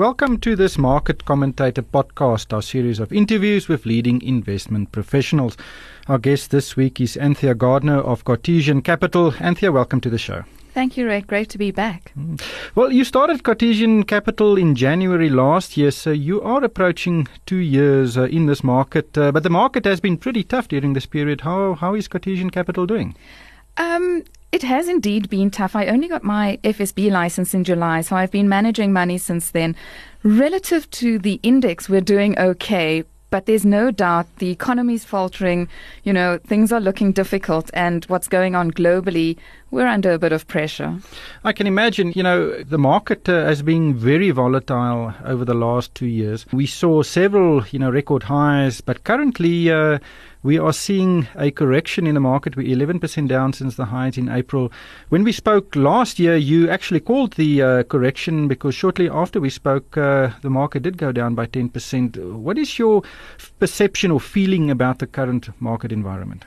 Welcome to this Market Commentator podcast, our series of interviews with leading investment professionals. Our guest this week is Anthea Gardner of Cartesian Capital. Anthea, welcome to the show. Thank you, Ray. Great to be back. Mm. Well, you started Cartesian Capital in January last year, so you are approaching two years uh, in this market. Uh, but the market has been pretty tough during this period. How how is Cartesian Capital doing? Um, it has indeed been tough. I only got my FSB license in July, so I've been managing money since then. Relative to the index, we're doing okay, but there's no doubt the economy's faltering. You know, things are looking difficult, and what's going on globally, we're under a bit of pressure. I can imagine, you know, the market uh, has been very volatile over the last two years. We saw several, you know, record highs, but currently, uh, we are seeing a correction in the market. We're 11% down since the highs in April. When we spoke last year, you actually called the uh, correction because shortly after we spoke, uh, the market did go down by 10%. What is your perception or feeling about the current market environment?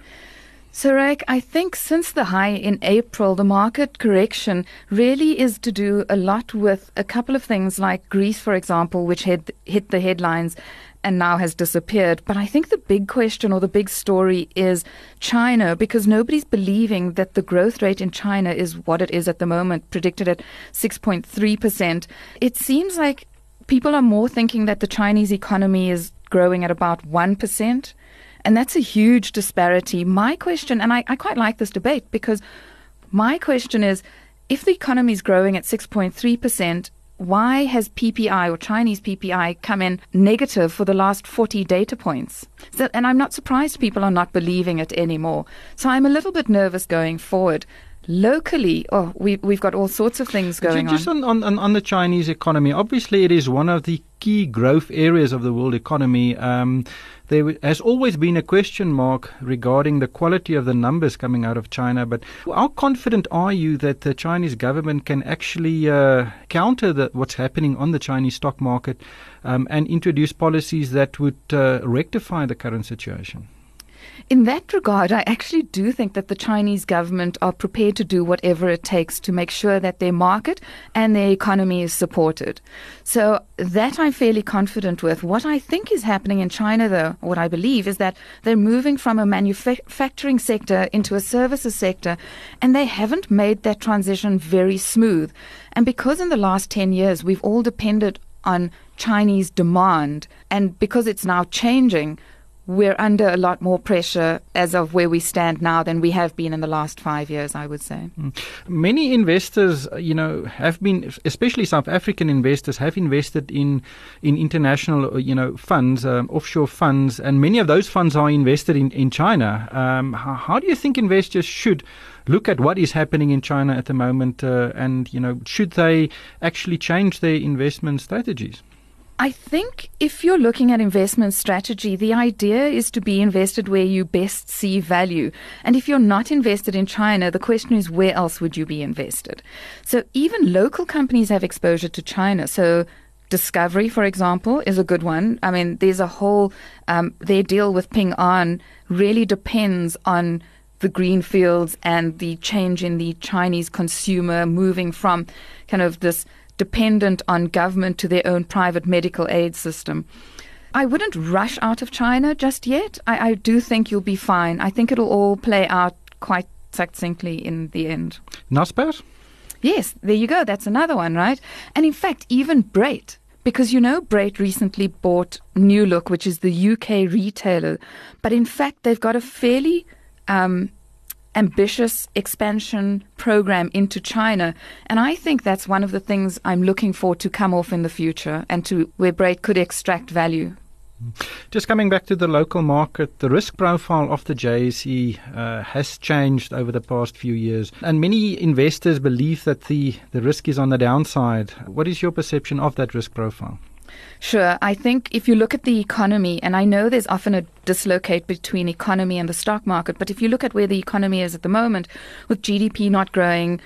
So, Rick, I think since the high in April, the market correction really is to do a lot with a couple of things like Greece, for example, which had hit the headlines and now has disappeared. But I think the big question or the big story is China, because nobody's believing that the growth rate in China is what it is at the moment, predicted at 6.3%. It seems like people are more thinking that the Chinese economy is growing at about 1%. And that's a huge disparity. My question, and I, I quite like this debate because my question is if the economy is growing at 6.3%, why has PPI or Chinese PPI come in negative for the last 40 data points? So, and I'm not surprised people are not believing it anymore. So I'm a little bit nervous going forward. Locally, oh, we, we've got all sorts of things going just on. on. on, on the Chinese economy, obviously it is one of the key growth areas of the world economy. Um, there has always been a question mark regarding the quality of the numbers coming out of China. But how confident are you that the Chinese government can actually uh, counter the, what's happening on the Chinese stock market um, and introduce policies that would uh, rectify the current situation? In that regard, I actually do think that the Chinese government are prepared to do whatever it takes to make sure that their market and their economy is supported. So that I'm fairly confident with. What I think is happening in China, though, what I believe is that they're moving from a manufacturing sector into a services sector, and they haven't made that transition very smooth. And because in the last 10 years we've all depended on Chinese demand, and because it's now changing, we're under a lot more pressure as of where we stand now than we have been in the last five years, I would say. Mm. Many investors, you know, have been, especially South African investors, have invested in in international, you know, funds, um, offshore funds, and many of those funds are invested in in China. Um, how, how, do you think investors should? Look at what is happening in China at the moment, uh, and you know, should they actually change their investment strategies? I think if you're looking at investment strategy, the idea is to be invested where you best see value. And if you're not invested in China, the question is where else would you be invested? So even local companies have exposure to China. So Discovery, for example, is a good one. I mean, there's a whole, um, their deal with Ping An really depends on the green fields and the change in the Chinese consumer moving from kind of this dependent on government to their own private medical aid system. I wouldn't rush out of China just yet. I, I do think you'll be fine. I think it'll all play out quite succinctly in the end. Not bad. Yes, there you go. That's another one, right? And in fact, even Brait, because you know Brait recently bought New Look, which is the UK retailer, but in fact they've got a fairly um, ambitious expansion program into China. And I think that's one of the things I'm looking for to come off in the future and to where Brait could extract value. Just coming back to the local market, the risk profile of the JSE uh, has changed over the past few years, and many investors believe that the, the risk is on the downside. What is your perception of that risk profile? Sure. I think if you look at the economy, and I know there's often a dislocate between economy and the stock market, but if you look at where the economy is at the moment, with GDP not growing,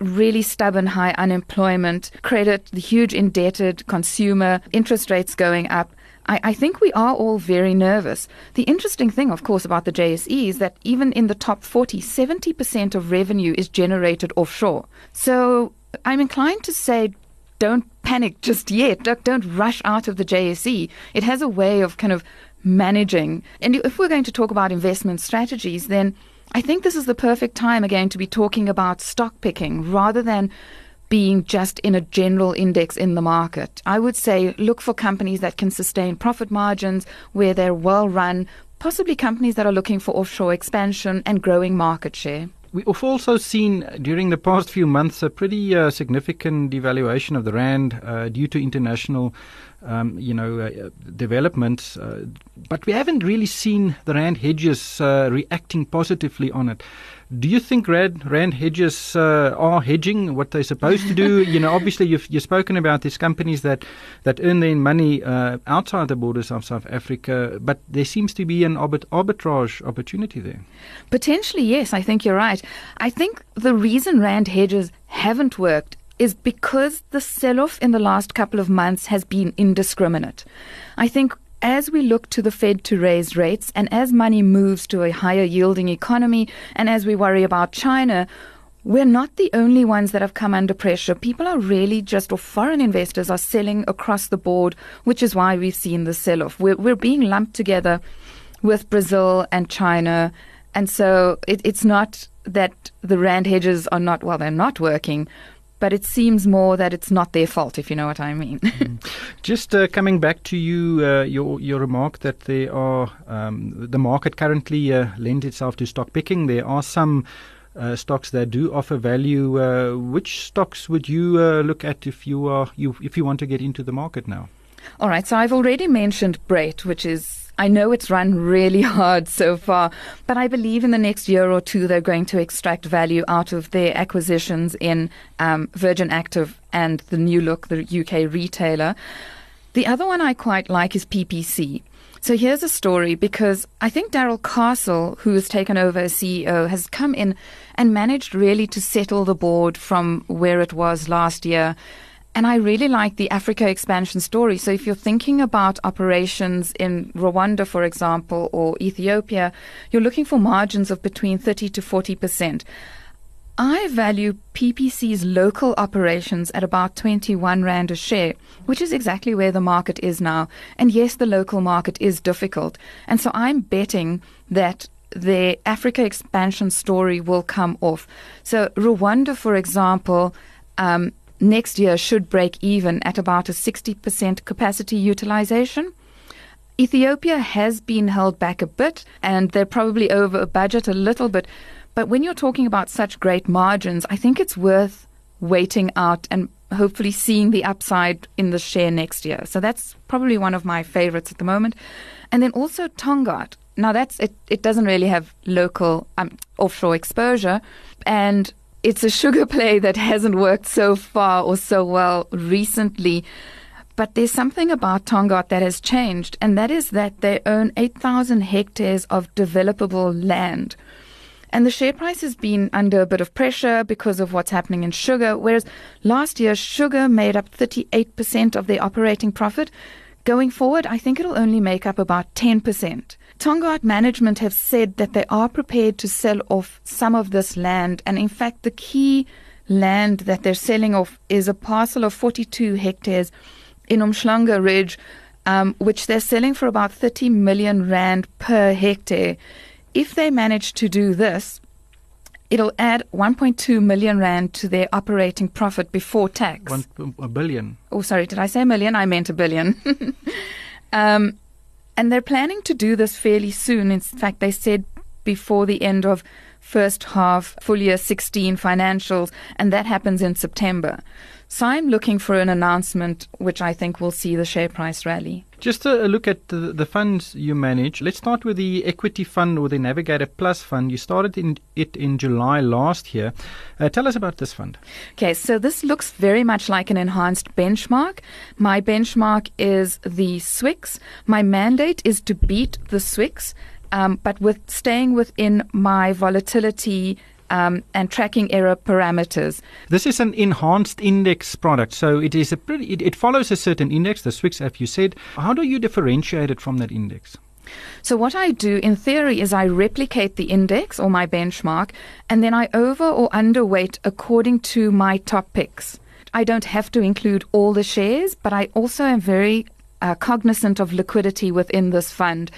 really stubborn high unemployment, credit, the huge indebted consumer, interest rates going up. I, think we are all very nervous. The interesting thing, of course, about the JSE is that even in the top 40, 70% of revenue is generated offshore. So I'm inclined to say don't panic just yet. Don't, rush out of the JSE. It has a way of kind of managing. And if we're going to talk about investment strategies, then I think this is the perfect time again to be talking about stock picking rather than being just in a general index in the market. I would say look for companies that can sustain profit margins, where they're well run, possibly companies that are looking for offshore expansion and growing market share. We've also seen during the past few months a pretty uh, significant devaluation of the rand uh, due to international, um, you know, uh, developments. Uh, but we haven't really seen the rand hedges uh, reacting positively on it. Do you think rand, rand hedges uh, are hedging what they're supposed to do? you know, obviously you've you've spoken about these companies that that earn their money outside the borders of South Africa, but there seems to be an arbitrage opportunity there. Potentially, yes. I think you're right. I think the reason rand hedges haven't worked is because the sell off in the last couple of months has been indiscriminate. I think as we look to the Fed to raise rates and as money moves to a higher yielding economy and as we worry about China, we're not the only ones that have come under pressure. People are really just, or foreign investors are selling across the board, which is why we've seen the sell off. We're, we're being lumped together with Brazil and China. And so it, it's not that the Rand hedges are not, well, they're not working, but it seems more that it's not their fault, if you know what I mean. mm. Just uh, coming back to you, uh, your your remark that there are um, the market currently uh, lends itself to stock picking. There are some. Uh, stocks that do offer value. Uh, which stocks would you uh, look at if you are you if you want to get into the market now? All right, so I've already mentioned Brait, which is I know it's run really hard so far, but I believe in the next year or two they're going to extract value out of their acquisitions in um, Virgin Active and the New Look, the UK retailer. The other one I quite like is PPC. So here's a story because I think Darryl Castle, who has taken over as CEO, has come in and managed really to settle the board from where it was last year and I really like the Africa expansion story. So if you're thinking about operations in Rwanda, for example, or Ethiopia, you're looking for margins of between 30 to 40%. I value PPC's local operations at about 21 Rand a share, which is exactly where the market is now. And yes, the local market is difficult. And so I'm betting that the Africa expansion story will come off. So Rwanda, for example, um, next year should break even at about a 60% capacity utilization. Ethiopia has been held back a bit and they're probably over budget a little bit. But when you're talking about such great margins, I think it's worth waiting out and hopefully seeing the upside in the share next year. So that's probably one of my favorites at the moment. And then also Tongaat. Now that's it it doesn't really have local um, offshore exposure and it's a sugar play that hasn't worked so far or so well recently. But there's something about Tongaat that has changed, and that is that they own 8,000 hectares of developable land. And the share price has been under a bit of pressure because of what's happening in sugar, whereas last year sugar made up 38% of their operating profit. Going forward, I think it'll only make up about 10%. Tongaat management have said that they are prepared to sell off some of this land. And in fact, the key land that they're selling off is a parcel of 42 hectares in Umhlanga Ridge, um, which they're selling for about 30 million rand per hectare. If they manage to do this, it'll add 1.2 million rand to their operating profit before tax. One, a billion. Oh, sorry, did I say a million? I meant a billion. um, and they're planning to do this fairly soon. In fact, they said before the end of first half full year 16 financials, and that happens in September. So I'm looking for an announcement which I think will see the share price rally. Just a look at the, the funds you manage. Let's start with the equity fund or the Navigator Plus fund. You started in it in July last year. Uh, tell us about this fund. Okay, so this looks very much like an enhanced benchmark. My benchmark is the Swix. My mandate is to beat the Swix. Um, but with staying within my volatility um, and tracking error parameters. This is an enhanced index product, so it is a pretty. It, it follows a certain index, the Swix, as you said. How do you differentiate it from that index? So, what I do in theory is I replicate the index or my benchmark, and then I over or underweight according to my top picks. I don't have to include all the shares, but I also am very uh, cognizant of liquidity within this fund.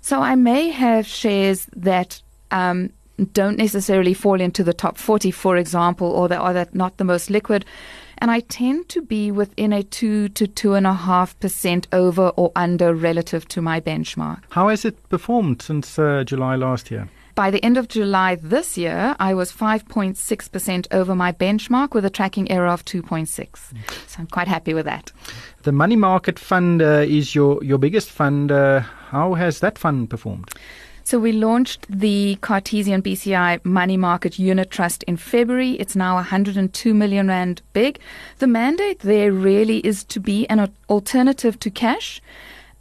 So I may have shares that um, don't necessarily fall into the top 40, for example, or that are that not the most liquid. And I tend to be within a two to two and a half percent over or under relative to my benchmark. How has it performed since uh, July last year? By the end of July this year, I was 5.6% over my benchmark with a tracking error of 2.6. So I'm quite happy with that. The money market fund uh, is your, your biggest fund. Uh, how has that fund performed? So we launched the Cartesian BCI Money Market Unit Trust in February. It's now 102 million rand big. The mandate there really is to be an alternative to cash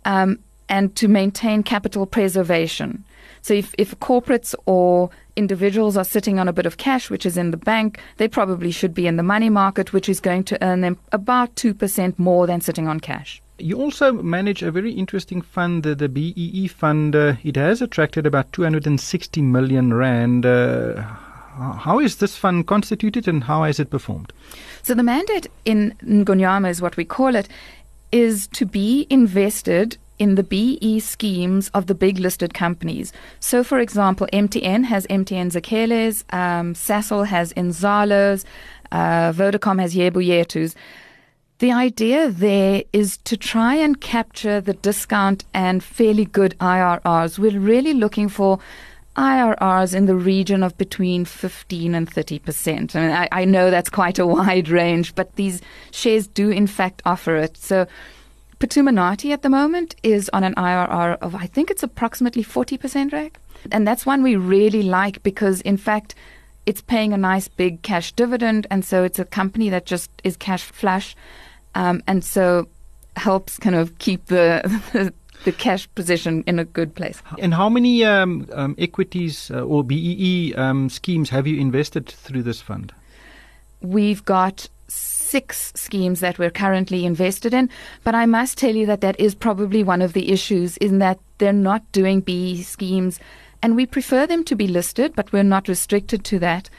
um, and to maintain capital preservation. So if, if corporates or individuals are sitting on a bit of cash, which is in the bank, they probably should be in the money market, which is going to earn them about 2% more than sitting on cash. You also manage a very interesting fund, the, the BEE fund. Uh, it has attracted about 260 million rand. Uh, how is this fund constituted and how has it performed? So the mandate in Ngonyama is what we call it, is to be invested in the BE schemes of the big listed companies. So, for example, MTN has MTN Zakheles, um, Sasol has Inzalos, uh, Vodacom has YeboYethus. The idea there is to try and capture the discount and fairly good IRRs. We're really looking for IRRs in the region of between 15 and 30 percent. I mean, I, I, know that's quite a wide range, but these shares do in fact offer it. So, Phuthuma at the moment is on an IRR of, I think it's approximately 40 percent, right? And that's one we really like because, in fact, it's paying a nice big cash dividend, and so it's a company that just is cash flush um, and so helps kind of keep the, the cash position in a good place. And how many um, um, equities uh, or BEE um, schemes have you invested through this fund? We've got six schemes that we're currently invested in, but I must tell you that that is probably one of the issues in that they're not doing BEE schemes, and we prefer them to be listed, but we're not restricted to that.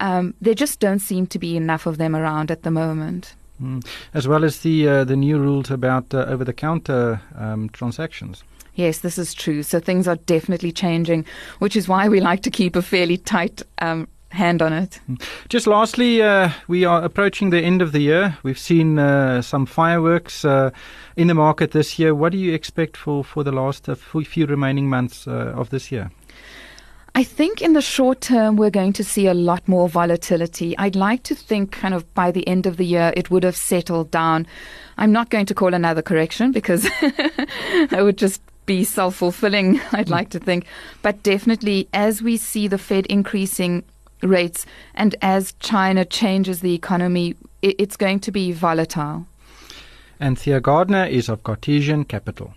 Um, there just don't seem to be enough of them around at the moment. Mm. As well as the uh, the new rules about uh, over the counter um, transactions. Yes, this is true. So things are definitely changing, which is why we like to keep a fairly tight um, hand on it. Hmm. Just lastly, uh, we are approaching the end of the year. We've seen uh, some fireworks uh, in the market this year. What do you expect for, for the last uh, few remaining months uh, of this year? I think in the short term, we're going to see a lot more volatility. I'd like to think kind of by the end of the year, it would have settled down. I'm not going to call another correction because it would just be self fulfilling, I'd like to think. But definitely, as we see the Fed increasing rates and as China changes the economy, it's going to be volatile. Anthea Gardner is of Cartesian Capital.